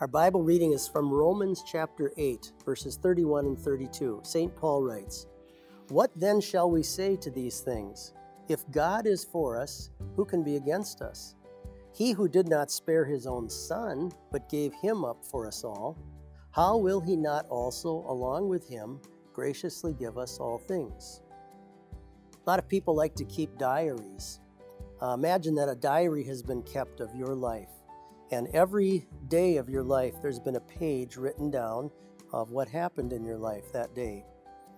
Our Bible reading is from Romans chapter 8, verses 31 and 32. St. Paul writes, What then shall we say to these things? If God is for us, who can be against us? He who did not spare his own son, but gave him up for us all, how will he not also, along with him, graciously give us all things? A lot of people like to keep diaries. Uh, imagine that a diary has been kept of your life. And every day of your life, there's been a page written down of what happened in your life that day.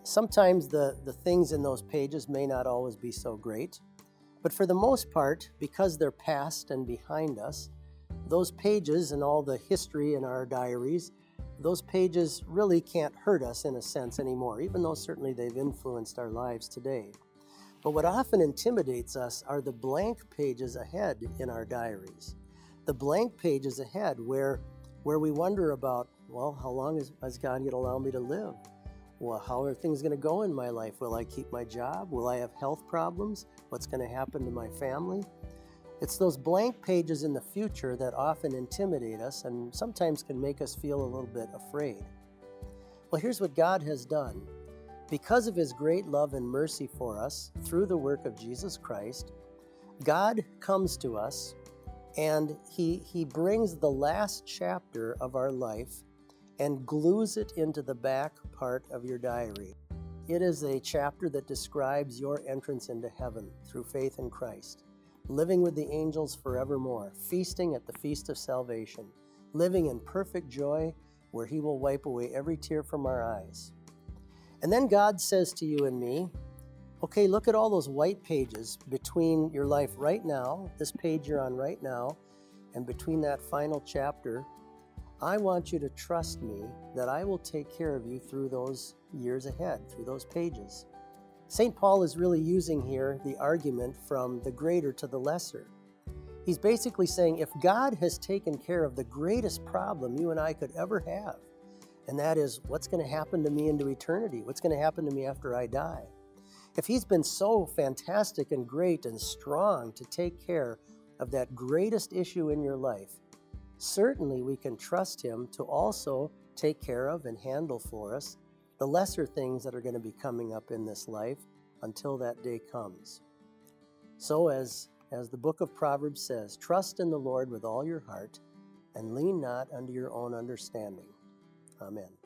Sometimes the, the things in those pages may not always be so great, but for the most part, because they're past and behind us, those pages and all the history in our diaries, those pages really can't hurt us in a sense anymore, even though certainly they've influenced our lives today. But what often intimidates us are the blank pages ahead in our diaries the blank pages ahead where where we wonder about well how long is, is god going to allow me to live? Well how are things going to go in my life? Will i keep my job? Will i have health problems? What's going to happen to my family? It's those blank pages in the future that often intimidate us and sometimes can make us feel a little bit afraid. Well here's what god has done. Because of his great love and mercy for us through the work of jesus christ god comes to us and he, he brings the last chapter of our life and glues it into the back part of your diary. It is a chapter that describes your entrance into heaven through faith in Christ, living with the angels forevermore, feasting at the feast of salvation, living in perfect joy where He will wipe away every tear from our eyes. And then God says to you and me, Okay, look at all those white pages between your life right now, this page you're on right now, and between that final chapter. I want you to trust me that I will take care of you through those years ahead, through those pages. St. Paul is really using here the argument from the greater to the lesser. He's basically saying if God has taken care of the greatest problem you and I could ever have, and that is what's going to happen to me into eternity, what's going to happen to me after I die if He's been so fantastic and great and strong to take care of that greatest issue in your life, certainly we can trust Him to also take care of and handle for us the lesser things that are going to be coming up in this life until that day comes. So, as, as the book of Proverbs says, trust in the Lord with all your heart and lean not unto your own understanding. Amen.